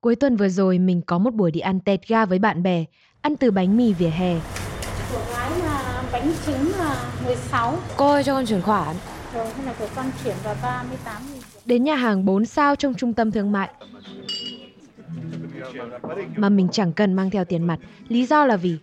Cuối tuần vừa rồi mình có một buổi đi ăn tẹt ga với bạn bè, ăn từ bánh mì vỉa hè. Của gái là bánh trứng là 16 Cô ơi cho con chuyển khoản. Rồi thế là của con chuyển vào 38 nghìn Đến nhà hàng 4 sao trong trung tâm thương mại. Mà mình chẳng cần mang theo tiền mặt. Lý do là vì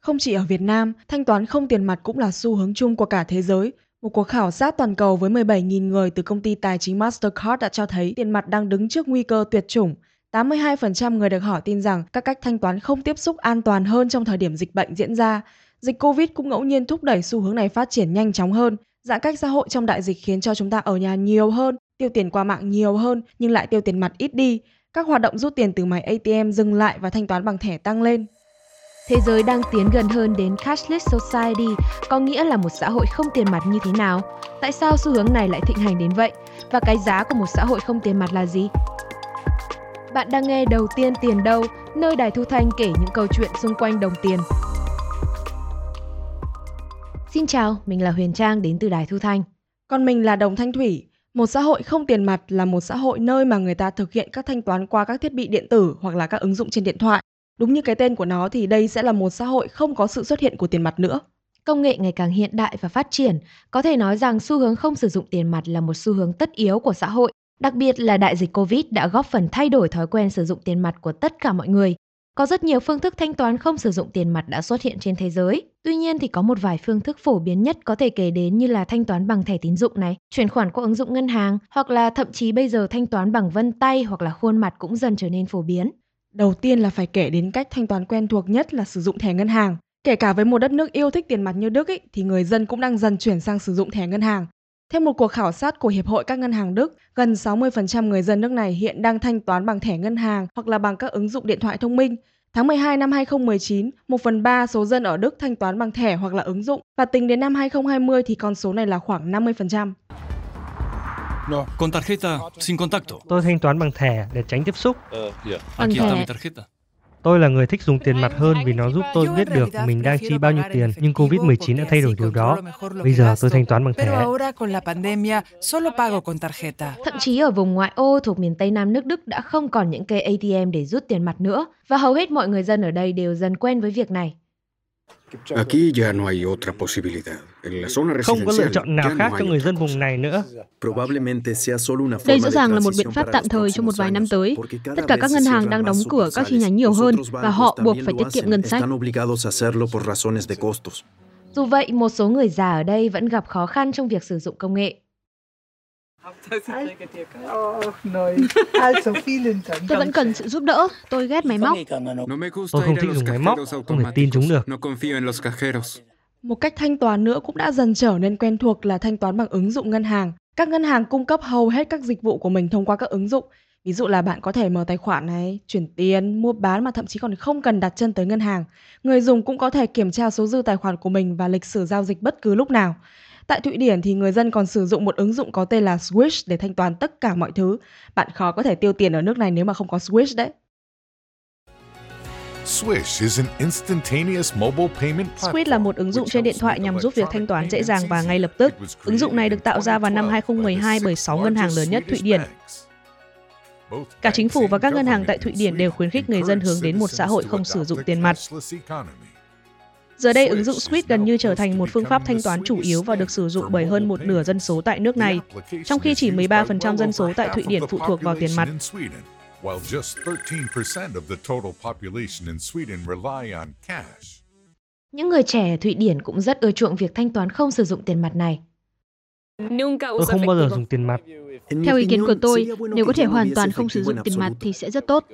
Không chỉ ở Việt Nam, thanh toán không tiền mặt cũng là xu hướng chung của cả thế giới. Một cuộc khảo sát toàn cầu với 17.000 người từ công ty tài chính Mastercard đã cho thấy tiền mặt đang đứng trước nguy cơ tuyệt chủng. 82% người được hỏi tin rằng các cách thanh toán không tiếp xúc an toàn hơn trong thời điểm dịch bệnh diễn ra. Dịch Covid cũng ngẫu nhiên thúc đẩy xu hướng này phát triển nhanh chóng hơn. Giãn cách xã hội trong đại dịch khiến cho chúng ta ở nhà nhiều hơn, tiêu tiền qua mạng nhiều hơn nhưng lại tiêu tiền mặt ít đi. Các hoạt động rút tiền từ máy ATM dừng lại và thanh toán bằng thẻ tăng lên thế giới đang tiến gần hơn đến cashless society, có nghĩa là một xã hội không tiền mặt như thế nào? Tại sao xu hướng này lại thịnh hành đến vậy? Và cái giá của một xã hội không tiền mặt là gì? Bạn đang nghe Đầu tiên tiền đâu, nơi Đài Thu Thanh kể những câu chuyện xung quanh đồng tiền. Xin chào, mình là Huyền Trang đến từ Đài Thu Thanh. Còn mình là Đồng Thanh Thủy. Một xã hội không tiền mặt là một xã hội nơi mà người ta thực hiện các thanh toán qua các thiết bị điện tử hoặc là các ứng dụng trên điện thoại. Đúng như cái tên của nó thì đây sẽ là một xã hội không có sự xuất hiện của tiền mặt nữa. Công nghệ ngày càng hiện đại và phát triển, có thể nói rằng xu hướng không sử dụng tiền mặt là một xu hướng tất yếu của xã hội. Đặc biệt là đại dịch Covid đã góp phần thay đổi thói quen sử dụng tiền mặt của tất cả mọi người. Có rất nhiều phương thức thanh toán không sử dụng tiền mặt đã xuất hiện trên thế giới. Tuy nhiên thì có một vài phương thức phổ biến nhất có thể kể đến như là thanh toán bằng thẻ tín dụng này, chuyển khoản qua ứng dụng ngân hàng, hoặc là thậm chí bây giờ thanh toán bằng vân tay hoặc là khuôn mặt cũng dần trở nên phổ biến. Đầu tiên là phải kể đến cách thanh toán quen thuộc nhất là sử dụng thẻ ngân hàng. Kể cả với một đất nước yêu thích tiền mặt như Đức ý, thì người dân cũng đang dần chuyển sang sử dụng thẻ ngân hàng. Theo một cuộc khảo sát của Hiệp hội các ngân hàng Đức, gần 60% người dân nước này hiện đang thanh toán bằng thẻ ngân hàng hoặc là bằng các ứng dụng điện thoại thông minh. Tháng 12 năm 2019, 1 phần 3 số dân ở Đức thanh toán bằng thẻ hoặc là ứng dụng và tính đến năm 2020 thì con số này là khoảng 50%. No. Con tarjeta sin contacto. Tôi thanh toán bằng thẻ để tránh tiếp xúc. Bằng thẻ. mi tarjeta. Tôi là người thích dùng tiền mặt hơn vì nó giúp tôi biết được mình đang chi bao nhiêu tiền, nhưng Covid-19 đã thay đổi điều đó. Bây giờ tôi thanh toán bằng thẻ. ahora con la pandemia solo pago con tarjeta. Thậm chí ở vùng ngoại ô thuộc miền Tây Nam nước Đức đã không còn những cây ATM để rút tiền mặt nữa và hầu hết mọi người dân ở đây đều dần quen với việc này. Aquí ya no hay otra posibilidad. En la zona Không có lựa chọn nào khác no cho người dân vùng này nữa. Probablemente sea solo una Đây forma rõ ràng là một biện pháp para tạm los thời trong một vài năm tới. Tất cả các ngân hàng đang đóng cửa các chi nhánh nhiều hơn và họ bancos buộc phải tiết kiệm ngân sách. Están obligados a hacerlo por razones de costos. Dù vậy, một số người già ở đây vẫn gặp khó khăn trong việc sử dụng công nghệ. Tôi vẫn cần sự giúp đỡ. Tôi ghét máy móc. Tôi không thích dùng máy móc, không thể tin chúng được. Một cách thanh toán nữa cũng đã dần trở nên quen thuộc là thanh toán bằng ứng dụng ngân hàng. Các ngân hàng cung cấp hầu hết các dịch vụ của mình thông qua các ứng dụng. Ví dụ là bạn có thể mở tài khoản này, chuyển tiền, mua bán mà thậm chí còn không cần đặt chân tới ngân hàng. Người dùng cũng có thể kiểm tra số dư tài khoản của mình và lịch sử giao dịch bất cứ lúc nào. Tại Thụy Điển thì người dân còn sử dụng một ứng dụng có tên là Swish để thanh toán tất cả mọi thứ. Bạn khó có thể tiêu tiền ở nước này nếu mà không có Swish đấy. Swish is an instantaneous mobile payment Squid là một ứng dụng trên điện thoại nhằm giúp việc thanh toán dễ dàng và ngay lập tức. Ứng dụng này được tạo ra vào năm 2012 bởi 6 ngân hàng lớn nhất Thụy Điển. Cả chính phủ và các ngân hàng tại Thụy Điển đều khuyến khích người dân hướng đến một xã hội không sử dụng tiền mặt. Giờ đây, ứng dụng Squid gần như trở thành một phương pháp thanh toán chủ yếu và được sử dụng bởi hơn một nửa dân số tại nước này, trong khi chỉ 13% dân số tại Thụy Điển phụ thuộc vào tiền mặt. While just 13% of the total population in Sweden rely on cash. Những người trẻ ở Thụy Điển cũng rất ưa chuộng việc thanh toán không sử dụng tiền mặt này. Tôi không bao giờ dùng tiền mặt. Theo ý kiến của tôi, nếu có thể hoàn toàn không sử dụng tiền mặt thì sẽ rất tốt.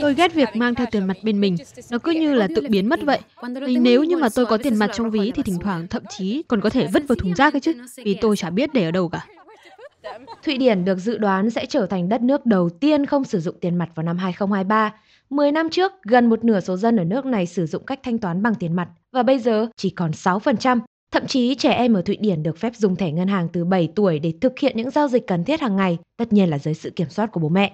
Tôi ghét việc mang theo tiền mặt bên mình, nó cứ như là tự biến mất vậy. Vì nếu như mà tôi có tiền mặt trong ví thì thỉnh thoảng thậm chí còn có thể vứt vào thùng rác ấy chứ, vì tôi chả biết để ở đâu cả. Thụy Điển được dự đoán sẽ trở thành đất nước đầu tiên không sử dụng tiền mặt vào năm 2023. 10 năm trước, gần một nửa số dân ở nước này sử dụng cách thanh toán bằng tiền mặt và bây giờ chỉ còn 6%. Thậm chí trẻ em ở Thụy Điển được phép dùng thẻ ngân hàng từ 7 tuổi để thực hiện những giao dịch cần thiết hàng ngày, tất nhiên là dưới sự kiểm soát của bố mẹ.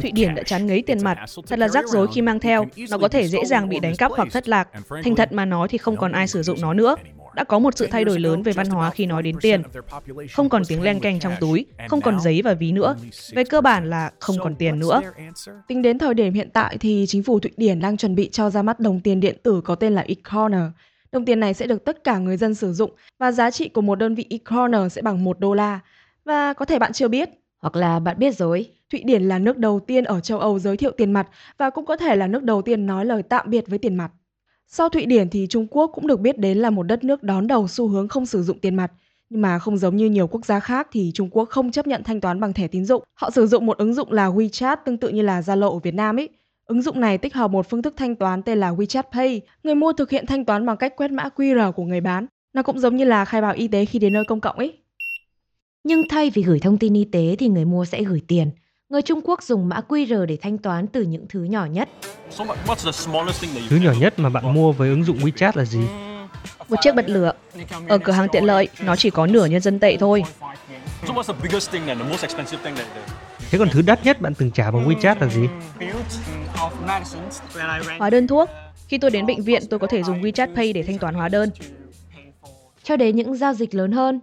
Thụy Điển đã chán ngấy tiền mặt, thật là rắc rối khi mang theo, nó có thể dễ dàng bị đánh cắp hoặc thất lạc. Thành thật mà nói thì không còn ai sử dụng nó nữa. đã có một sự thay đổi lớn về văn hóa khi nói đến tiền. Không còn tiếng len keng trong túi, không còn giấy và ví nữa. Về cơ bản là không còn tiền nữa. Tính đến thời điểm hiện tại thì chính phủ Thụy Điển đang chuẩn bị cho ra mắt đồng tiền điện tử có tên là e-corner. Đồng tiền này sẽ được tất cả người dân sử dụng và giá trị của một đơn vị e-corner sẽ bằng 1 đô la. Và có thể bạn chưa biết, hoặc là bạn biết rồi, Thụy Điển là nước đầu tiên ở châu Âu giới thiệu tiền mặt và cũng có thể là nước đầu tiên nói lời tạm biệt với tiền mặt. Sau Thụy Điển thì Trung Quốc cũng được biết đến là một đất nước đón đầu xu hướng không sử dụng tiền mặt. Nhưng mà không giống như nhiều quốc gia khác thì Trung Quốc không chấp nhận thanh toán bằng thẻ tín dụng. Họ sử dụng một ứng dụng là WeChat tương tự như là Zalo ở Việt Nam ấy. Ứng dụng này tích hợp một phương thức thanh toán tên là WeChat Pay. Người mua thực hiện thanh toán bằng cách quét mã QR của người bán. Nó cũng giống như là khai báo y tế khi đến nơi công cộng ấy. Nhưng thay vì gửi thông tin y tế thì người mua sẽ gửi tiền. Người Trung Quốc dùng mã QR để thanh toán từ những thứ nhỏ nhất. Thứ nhỏ nhất mà bạn mua với ứng dụng WeChat là gì? Một chiếc bật lửa. Ở cửa hàng tiện lợi, nó chỉ có nửa nhân dân tệ thôi. Thế còn thứ đắt nhất bạn từng trả bằng WeChat là gì? Hóa đơn thuốc. Khi tôi đến bệnh viện, tôi có thể dùng WeChat Pay để thanh toán hóa đơn. Cho đến những giao dịch lớn hơn,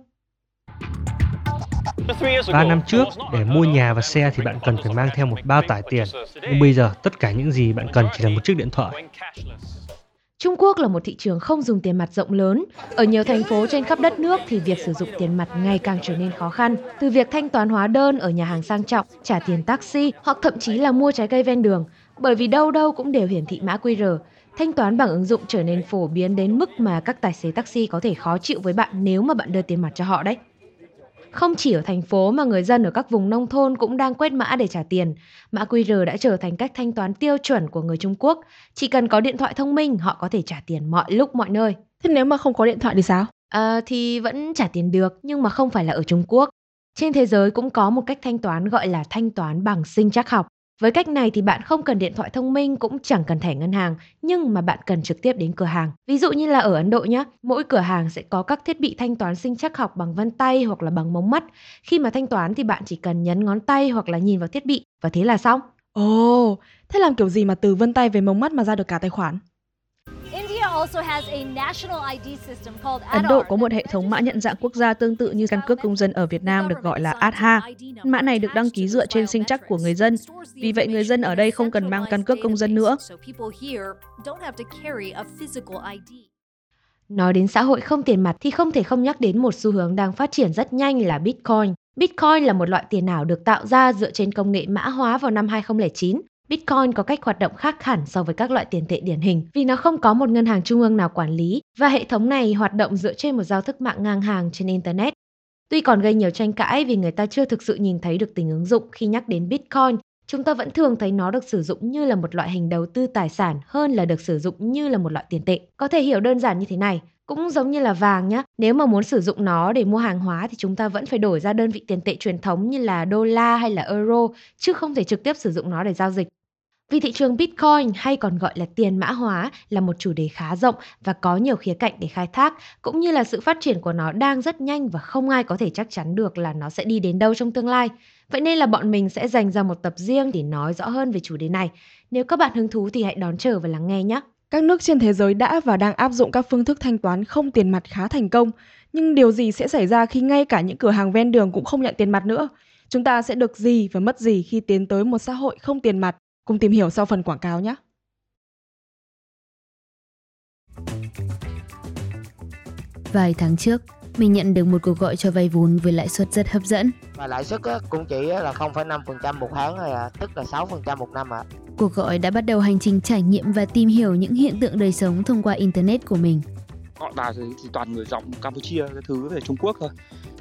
3 năm trước, để mua nhà và xe thì bạn cần phải mang theo một bao tải tiền. Nhưng bây giờ, tất cả những gì bạn cần chỉ là một chiếc điện thoại. Trung Quốc là một thị trường không dùng tiền mặt rộng lớn. Ở nhiều thành phố trên khắp đất nước thì việc sử dụng tiền mặt ngày càng trở nên khó khăn. Từ việc thanh toán hóa đơn ở nhà hàng sang trọng, trả tiền taxi hoặc thậm chí là mua trái cây ven đường. Bởi vì đâu đâu cũng đều hiển thị mã QR. Thanh toán bằng ứng dụng trở nên phổ biến đến mức mà các tài xế taxi có thể khó chịu với bạn nếu mà bạn đưa tiền mặt cho họ đấy. Không chỉ ở thành phố mà người dân ở các vùng nông thôn cũng đang quét mã để trả tiền. Mã QR đã trở thành cách thanh toán tiêu chuẩn của người Trung Quốc. Chỉ cần có điện thoại thông minh, họ có thể trả tiền mọi lúc mọi nơi. Thế nếu mà không có điện thoại thì sao? À, thì vẫn trả tiền được, nhưng mà không phải là ở Trung Quốc. Trên thế giới cũng có một cách thanh toán gọi là thanh toán bằng sinh trắc học. Với cách này thì bạn không cần điện thoại thông minh cũng chẳng cần thẻ ngân hàng, nhưng mà bạn cần trực tiếp đến cửa hàng. Ví dụ như là ở Ấn Độ nhé, mỗi cửa hàng sẽ có các thiết bị thanh toán sinh chắc học bằng vân tay hoặc là bằng mống mắt. Khi mà thanh toán thì bạn chỉ cần nhấn ngón tay hoặc là nhìn vào thiết bị và thế là xong. Ồ, oh, thế làm kiểu gì mà từ vân tay về mống mắt mà ra được cả tài khoản? Ấn Độ có một hệ thống mã nhận dạng quốc gia tương tự như căn cước công dân ở Việt Nam được gọi là Aadhaar. Mã này được đăng ký dựa trên sinh chắc của người dân. Vì vậy người dân ở đây không cần mang căn cước công dân nữa. Nói đến xã hội không tiền mặt thì không thể không nhắc đến một xu hướng đang phát triển rất nhanh là Bitcoin. Bitcoin là một loại tiền ảo được tạo ra dựa trên công nghệ mã hóa vào năm 2009 Bitcoin có cách hoạt động khác hẳn so với các loại tiền tệ điển hình vì nó không có một ngân hàng trung ương nào quản lý và hệ thống này hoạt động dựa trên một giao thức mạng ngang hàng trên Internet. Tuy còn gây nhiều tranh cãi vì người ta chưa thực sự nhìn thấy được tính ứng dụng khi nhắc đến Bitcoin, chúng ta vẫn thường thấy nó được sử dụng như là một loại hình đầu tư tài sản hơn là được sử dụng như là một loại tiền tệ. Có thể hiểu đơn giản như thế này, cũng giống như là vàng nhé. Nếu mà muốn sử dụng nó để mua hàng hóa thì chúng ta vẫn phải đổi ra đơn vị tiền tệ truyền thống như là đô la hay là euro, chứ không thể trực tiếp sử dụng nó để giao dịch. Vì thị trường Bitcoin hay còn gọi là tiền mã hóa là một chủ đề khá rộng và có nhiều khía cạnh để khai thác, cũng như là sự phát triển của nó đang rất nhanh và không ai có thể chắc chắn được là nó sẽ đi đến đâu trong tương lai. Vậy nên là bọn mình sẽ dành ra một tập riêng để nói rõ hơn về chủ đề này. Nếu các bạn hứng thú thì hãy đón chờ và lắng nghe nhé. Các nước trên thế giới đã và đang áp dụng các phương thức thanh toán không tiền mặt khá thành công. Nhưng điều gì sẽ xảy ra khi ngay cả những cửa hàng ven đường cũng không nhận tiền mặt nữa? Chúng ta sẽ được gì và mất gì khi tiến tới một xã hội không tiền mặt? Cùng tìm hiểu sau phần quảng cáo nhé. Vài tháng trước, mình nhận được một cuộc gọi cho vay vốn với lãi suất rất hấp dẫn. Và lãi suất cũng chỉ là 0,5% một tháng thôi à, tức là 6% một năm ạ. À. Cuộc gọi đã bắt đầu hành trình trải nghiệm và tìm hiểu những hiện tượng đời sống thông qua internet của mình. Vào thì, thì toàn người giọng Campuchia cái thứ về Trung Quốc thôi.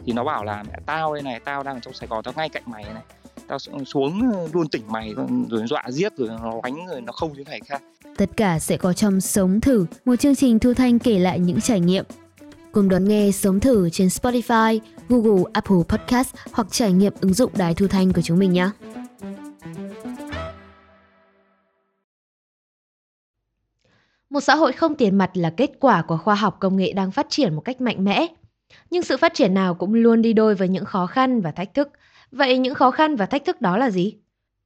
Thì nó bảo là mẹ tao đây này, tao đang ở trong Sài Gòn, tao ngay cạnh mày này tao xuống luôn tỉnh mày rồi dọa giết rồi nó đánh rồi nó không như này khác tất cả sẽ có trong sống thử một chương trình thu thanh kể lại những trải nghiệm cùng đón nghe sống thử trên Spotify, Google, Apple Podcast hoặc trải nghiệm ứng dụng đài thu thanh của chúng mình nhé. Một xã hội không tiền mặt là kết quả của khoa học công nghệ đang phát triển một cách mạnh mẽ. Nhưng sự phát triển nào cũng luôn đi đôi với những khó khăn và thách thức. Vậy những khó khăn và thách thức đó là gì?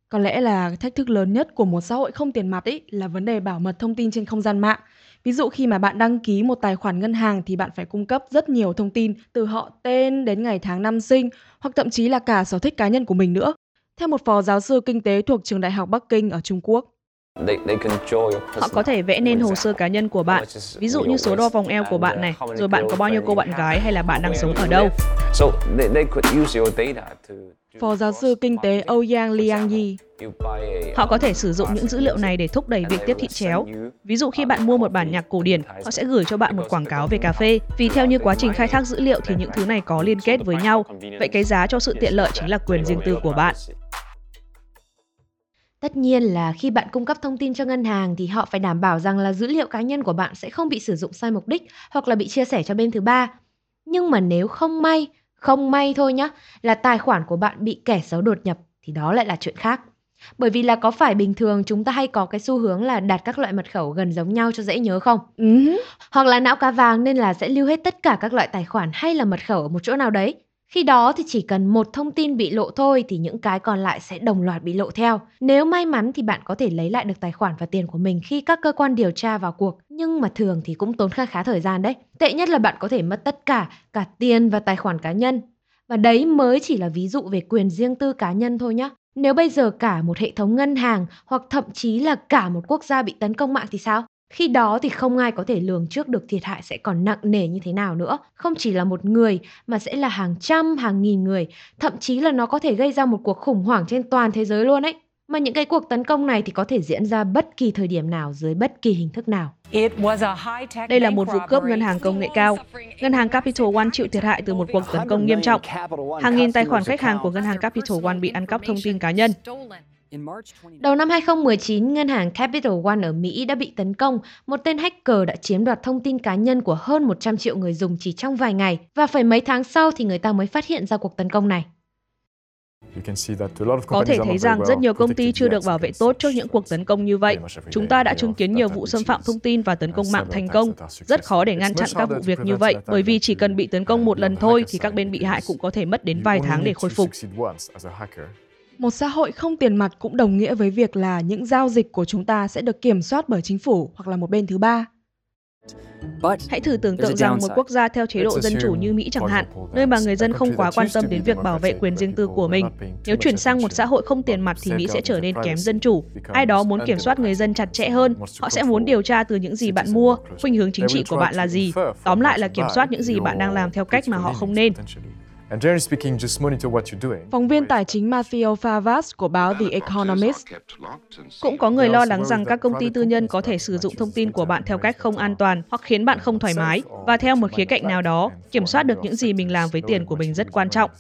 Có lẽ là thách thức lớn nhất của một xã hội không tiền mặt ấy là vấn đề bảo mật thông tin trên không gian mạng. Ví dụ khi mà bạn đăng ký một tài khoản ngân hàng thì bạn phải cung cấp rất nhiều thông tin từ họ tên đến ngày tháng năm sinh, hoặc thậm chí là cả sở thích cá nhân của mình nữa. Theo một phó giáo sư kinh tế thuộc trường đại học Bắc Kinh ở Trung Quốc. Họ có thể vẽ nên hồ sơ cá nhân của bạn, ví dụ như số đo vòng eo của bạn này, rồi bạn có bao nhiêu cô bạn gái hay là bạn đang sống ở đâu. Phó giáo sư kinh tế Ouyang Liangyi. Họ có thể sử dụng những dữ liệu này để thúc đẩy việc tiếp thị chéo. Ví dụ khi bạn mua một bản nhạc cổ điển, họ sẽ gửi cho bạn một quảng cáo về cà phê. Vì theo như quá trình khai thác dữ liệu thì những thứ này có liên kết với nhau. Vậy cái giá cho sự tiện lợi chính là quyền riêng tư của bạn. Tất nhiên là khi bạn cung cấp thông tin cho ngân hàng thì họ phải đảm bảo rằng là dữ liệu cá nhân của bạn sẽ không bị sử dụng sai mục đích hoặc là bị chia sẻ cho bên thứ ba. Nhưng mà nếu không may, không may thôi nhá, là tài khoản của bạn bị kẻ xấu đột nhập thì đó lại là chuyện khác. Bởi vì là có phải bình thường chúng ta hay có cái xu hướng là đặt các loại mật khẩu gần giống nhau cho dễ nhớ không? Uh-huh. Hoặc là não cá vàng nên là sẽ lưu hết tất cả các loại tài khoản hay là mật khẩu ở một chỗ nào đấy. Khi đó thì chỉ cần một thông tin bị lộ thôi thì những cái còn lại sẽ đồng loạt bị lộ theo. Nếu may mắn thì bạn có thể lấy lại được tài khoản và tiền của mình khi các cơ quan điều tra vào cuộc, nhưng mà thường thì cũng tốn khá khá thời gian đấy. Tệ nhất là bạn có thể mất tất cả, cả tiền và tài khoản cá nhân. Và đấy mới chỉ là ví dụ về quyền riêng tư cá nhân thôi nhé. Nếu bây giờ cả một hệ thống ngân hàng hoặc thậm chí là cả một quốc gia bị tấn công mạng thì sao? Khi đó thì không ai có thể lường trước được thiệt hại sẽ còn nặng nề như thế nào nữa. Không chỉ là một người mà sẽ là hàng trăm, hàng nghìn người. Thậm chí là nó có thể gây ra một cuộc khủng hoảng trên toàn thế giới luôn ấy. Mà những cái cuộc tấn công này thì có thể diễn ra bất kỳ thời điểm nào dưới bất kỳ hình thức nào. Đây là một vụ cướp ngân hàng công nghệ cao. Ngân hàng Capital One chịu thiệt hại từ một cuộc tấn công nghiêm trọng. Hàng nghìn tài khoản khách hàng của ngân hàng Capital One bị ăn cắp thông tin cá nhân. Đầu năm 2019, ngân hàng Capital One ở Mỹ đã bị tấn công. Một tên hacker đã chiếm đoạt thông tin cá nhân của hơn 100 triệu người dùng chỉ trong vài ngày. Và phải mấy tháng sau thì người ta mới phát hiện ra cuộc tấn công này. Có thể thấy rằng rất nhiều công ty chưa được bảo vệ tốt trước những cuộc tấn công như vậy. Chúng ta đã chứng kiến nhiều vụ xâm phạm thông tin và tấn công mạng thành công. Rất khó để ngăn chặn các vụ việc như vậy, bởi vì chỉ cần bị tấn công một lần thôi thì các bên bị hại cũng có thể mất đến vài tháng để khôi phục. Một xã hội không tiền mặt cũng đồng nghĩa với việc là những giao dịch của chúng ta sẽ được kiểm soát bởi chính phủ hoặc là một bên thứ ba. Hãy thử tưởng tượng rằng một quốc gia theo chế độ dân chủ như Mỹ chẳng hạn, nơi mà người dân không quá quan tâm đến việc bảo vệ quyền riêng tư của mình. Nếu chuyển sang một xã hội không tiền mặt thì Mỹ sẽ trở nên kém dân chủ. Ai đó muốn kiểm soát người dân chặt chẽ hơn, họ sẽ muốn điều tra từ những gì bạn mua, khuynh hướng chính trị của bạn là gì. Tóm lại là kiểm soát những gì bạn đang làm theo cách mà họ không nên. Phóng viên tài chính Matthew Favas của báo The Economist cũng có người lo lắng rằng các công ty tư nhân có thể sử dụng thông tin của bạn theo cách không an toàn hoặc khiến bạn không thoải mái. Và theo một khía cạnh nào đó, kiểm soát được những gì mình làm với tiền của mình rất quan trọng.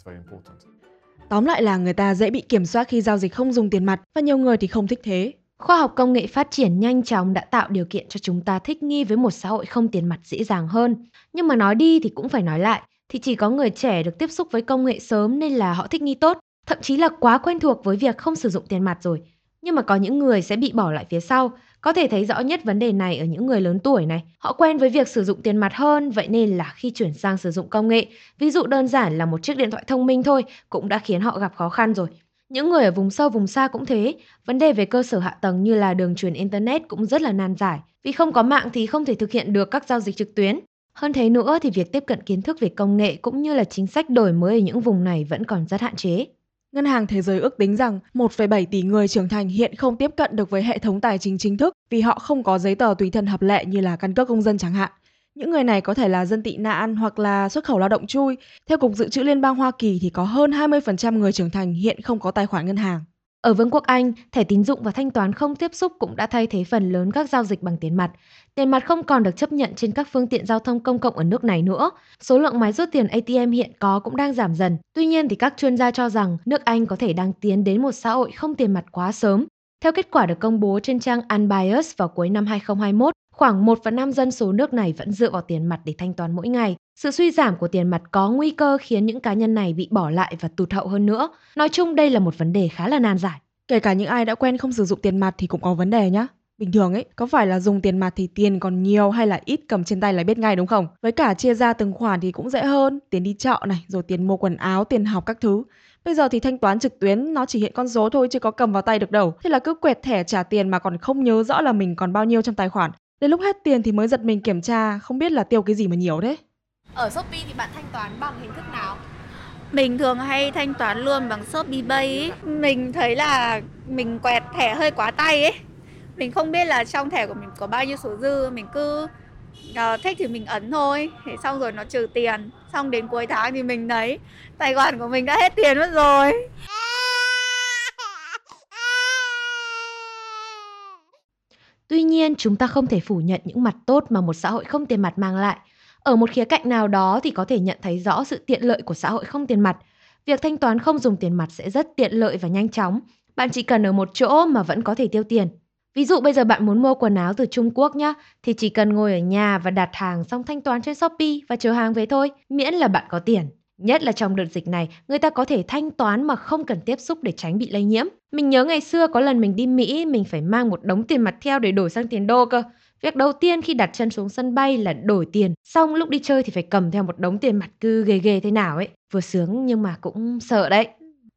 Tóm lại là người ta dễ bị kiểm soát khi giao dịch không dùng tiền mặt và nhiều người thì không thích thế. Khoa học công nghệ phát triển nhanh chóng đã tạo điều kiện cho chúng ta thích nghi với một xã hội không tiền mặt dễ dàng hơn. Nhưng mà nói đi thì cũng phải nói lại, thì chỉ có người trẻ được tiếp xúc với công nghệ sớm nên là họ thích nghi tốt, thậm chí là quá quen thuộc với việc không sử dụng tiền mặt rồi. Nhưng mà có những người sẽ bị bỏ lại phía sau, có thể thấy rõ nhất vấn đề này ở những người lớn tuổi này. Họ quen với việc sử dụng tiền mặt hơn, vậy nên là khi chuyển sang sử dụng công nghệ, ví dụ đơn giản là một chiếc điện thoại thông minh thôi, cũng đã khiến họ gặp khó khăn rồi. Những người ở vùng sâu vùng xa cũng thế, vấn đề về cơ sở hạ tầng như là đường truyền internet cũng rất là nan giải. Vì không có mạng thì không thể thực hiện được các giao dịch trực tuyến. Hơn thế nữa thì việc tiếp cận kiến thức về công nghệ cũng như là chính sách đổi mới ở những vùng này vẫn còn rất hạn chế. Ngân hàng Thế giới ước tính rằng 1,7 tỷ người trưởng thành hiện không tiếp cận được với hệ thống tài chính chính thức vì họ không có giấy tờ tùy thân hợp lệ như là căn cước công dân chẳng hạn. Những người này có thể là dân tị nạn hoặc là xuất khẩu lao động chui. Theo Cục Dự trữ Liên bang Hoa Kỳ thì có hơn 20% người trưởng thành hiện không có tài khoản ngân hàng. Ở Vương quốc Anh, thẻ tín dụng và thanh toán không tiếp xúc cũng đã thay thế phần lớn các giao dịch bằng tiền mặt. Tiền mặt không còn được chấp nhận trên các phương tiện giao thông công cộng ở nước này nữa. Số lượng máy rút tiền ATM hiện có cũng đang giảm dần. Tuy nhiên thì các chuyên gia cho rằng nước Anh có thể đang tiến đến một xã hội không tiền mặt quá sớm. Theo kết quả được công bố trên trang Unbiased vào cuối năm 2021, khoảng 1 phần 5 dân số nước này vẫn dựa vào tiền mặt để thanh toán mỗi ngày. Sự suy giảm của tiền mặt có nguy cơ khiến những cá nhân này bị bỏ lại và tụt hậu hơn nữa. Nói chung đây là một vấn đề khá là nan giải. Kể cả những ai đã quen không sử dụng tiền mặt thì cũng có vấn đề nhé. Bình thường ấy, có phải là dùng tiền mặt thì tiền còn nhiều hay là ít cầm trên tay là biết ngay đúng không? Với cả chia ra từng khoản thì cũng dễ hơn, tiền đi chợ này, rồi tiền mua quần áo, tiền học các thứ. Bây giờ thì thanh toán trực tuyến nó chỉ hiện con số thôi chứ có cầm vào tay được đâu. Thế là cứ quẹt thẻ trả tiền mà còn không nhớ rõ là mình còn bao nhiêu trong tài khoản. Đến lúc hết tiền thì mới giật mình kiểm tra, không biết là tiêu cái gì mà nhiều thế. Ở Shopee thì bạn thanh toán bằng hình thức nào? Mình thường hay thanh toán luôn bằng Shopee Pay ấy. Mình thấy là mình quẹt thẻ hơi quá tay ấy. Mình không biết là trong thẻ của mình có bao nhiêu số dư, mình cứ uh, thích thì mình ấn thôi. Thế xong rồi nó trừ tiền, xong đến cuối tháng thì mình thấy tài khoản của mình đã hết tiền mất rồi. Tuy nhiên, chúng ta không thể phủ nhận những mặt tốt mà một xã hội không tiền mặt mang lại. Ở một khía cạnh nào đó thì có thể nhận thấy rõ sự tiện lợi của xã hội không tiền mặt. Việc thanh toán không dùng tiền mặt sẽ rất tiện lợi và nhanh chóng. Bạn chỉ cần ở một chỗ mà vẫn có thể tiêu tiền. Ví dụ bây giờ bạn muốn mua quần áo từ Trung Quốc nhá, thì chỉ cần ngồi ở nhà và đặt hàng xong thanh toán trên Shopee và chờ hàng về thôi, miễn là bạn có tiền. Nhất là trong đợt dịch này, người ta có thể thanh toán mà không cần tiếp xúc để tránh bị lây nhiễm. Mình nhớ ngày xưa có lần mình đi Mỹ, mình phải mang một đống tiền mặt theo để đổi sang tiền đô cơ. Việc đầu tiên khi đặt chân xuống sân bay là đổi tiền, xong lúc đi chơi thì phải cầm theo một đống tiền mặt cứ ghê ghê thế nào ấy. Vừa sướng nhưng mà cũng sợ đấy.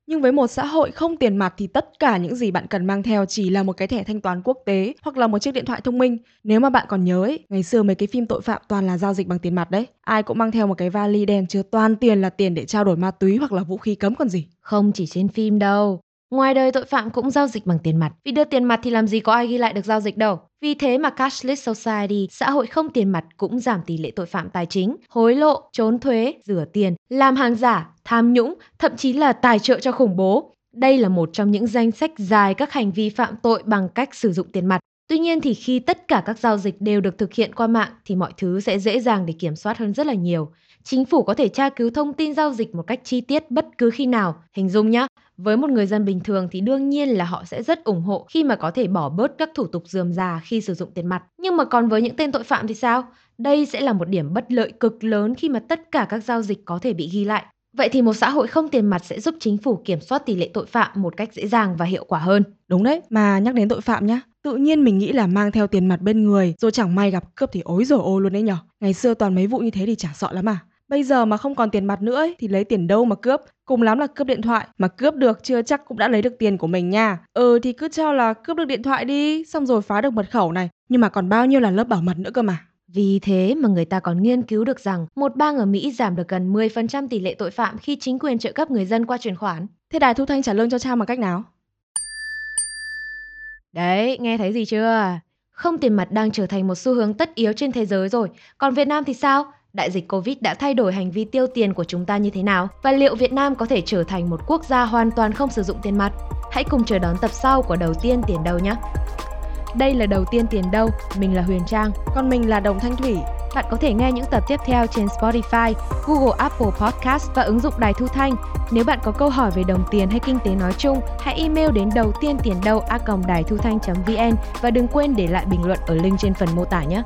Nhưng với một xã hội không tiền mặt thì tất cả những gì bạn cần mang theo chỉ là một cái thẻ thanh toán quốc tế hoặc là một chiếc điện thoại thông minh. Nếu mà bạn còn nhớ ấy, ngày xưa mấy cái phim tội phạm toàn là giao dịch bằng tiền mặt đấy. Ai cũng mang theo một cái vali đen chứa toàn tiền là tiền để trao đổi ma túy hoặc là vũ khí cấm còn gì. Không chỉ trên phim đâu. Ngoài đời tội phạm cũng giao dịch bằng tiền mặt. Vì đưa tiền mặt thì làm gì có ai ghi lại được giao dịch đâu. Vì thế mà cashless society, xã hội không tiền mặt cũng giảm tỷ lệ tội phạm tài chính, hối lộ, trốn thuế, rửa tiền, làm hàng giả, tham nhũng, thậm chí là tài trợ cho khủng bố. Đây là một trong những danh sách dài các hành vi phạm tội bằng cách sử dụng tiền mặt. Tuy nhiên thì khi tất cả các giao dịch đều được thực hiện qua mạng thì mọi thứ sẽ dễ dàng để kiểm soát hơn rất là nhiều. Chính phủ có thể tra cứu thông tin giao dịch một cách chi tiết bất cứ khi nào. Hình dung nhá, với một người dân bình thường thì đương nhiên là họ sẽ rất ủng hộ khi mà có thể bỏ bớt các thủ tục dườm già khi sử dụng tiền mặt. Nhưng mà còn với những tên tội phạm thì sao? Đây sẽ là một điểm bất lợi cực lớn khi mà tất cả các giao dịch có thể bị ghi lại. Vậy thì một xã hội không tiền mặt sẽ giúp chính phủ kiểm soát tỷ lệ tội phạm một cách dễ dàng và hiệu quả hơn. Đúng đấy, mà nhắc đến tội phạm nhá, tự nhiên mình nghĩ là mang theo tiền mặt bên người rồi chẳng may gặp cướp thì ối rồi ô luôn đấy nhở. Ngày xưa toàn mấy vụ như thế thì chả sợ lắm à. Bây giờ mà không còn tiền mặt nữa ấy, thì lấy tiền đâu mà cướp, cùng lắm là cướp điện thoại, mà cướp được chưa chắc cũng đã lấy được tiền của mình nha. Ừ thì cứ cho là cướp được điện thoại đi, xong rồi phá được mật khẩu này, nhưng mà còn bao nhiêu là lớp bảo mật nữa cơ mà. Vì thế mà người ta còn nghiên cứu được rằng một bang ở Mỹ giảm được gần 10% tỷ lệ tội phạm khi chính quyền trợ cấp người dân qua chuyển khoản. Thế Đài Thu Thanh trả lương cho cha bằng cách nào? Đấy, nghe thấy gì chưa? Không tiền mặt đang trở thành một xu hướng tất yếu trên thế giới rồi. Còn Việt Nam thì sao? Đại dịch Covid đã thay đổi hành vi tiêu tiền của chúng ta như thế nào? Và liệu Việt Nam có thể trở thành một quốc gia hoàn toàn không sử dụng tiền mặt? Hãy cùng chờ đón tập sau của Đầu tiên Tiền Đâu nhé! Đây là Đầu tiên Tiền Đâu, mình là Huyền Trang. Còn mình là Đồng Thanh Thủy. Bạn có thể nghe những tập tiếp theo trên Spotify, Google Apple Podcast và ứng dụng Đài Thu Thanh. Nếu bạn có câu hỏi về đồng tiền hay kinh tế nói chung, hãy email đến đầu tiên tiền đâu a đài thu thanh.vn và đừng quên để lại bình luận ở link trên phần mô tả nhé.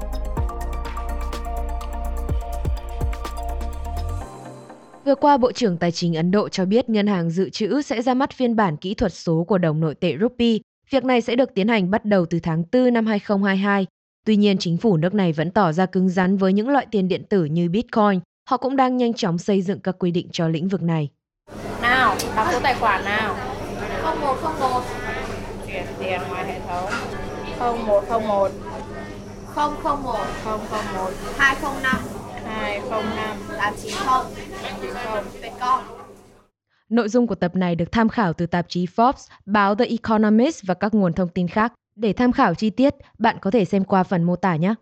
Vừa qua, Bộ trưởng Tài chính Ấn Độ cho biết ngân hàng dự trữ sẽ ra mắt phiên bản kỹ thuật số của đồng nội tệ rupee. Việc này sẽ được tiến hành bắt đầu từ tháng 4 năm 2022. Tuy nhiên, chính phủ nước này vẫn tỏ ra cứng rắn với những loại tiền điện tử như Bitcoin. Họ cũng đang nhanh chóng xây dựng các quy định cho lĩnh vực này. Nào, đọc số tài khoản nào. 0101 chuyển tiền ngoài hệ thống 0101 001 001 205 205 890 890 Vietcom. Nội dung của tập này được tham khảo từ tạp chí Forbes, báo The Economist và các nguồn thông tin khác. Để tham khảo chi tiết, bạn có thể xem qua phần mô tả nhé.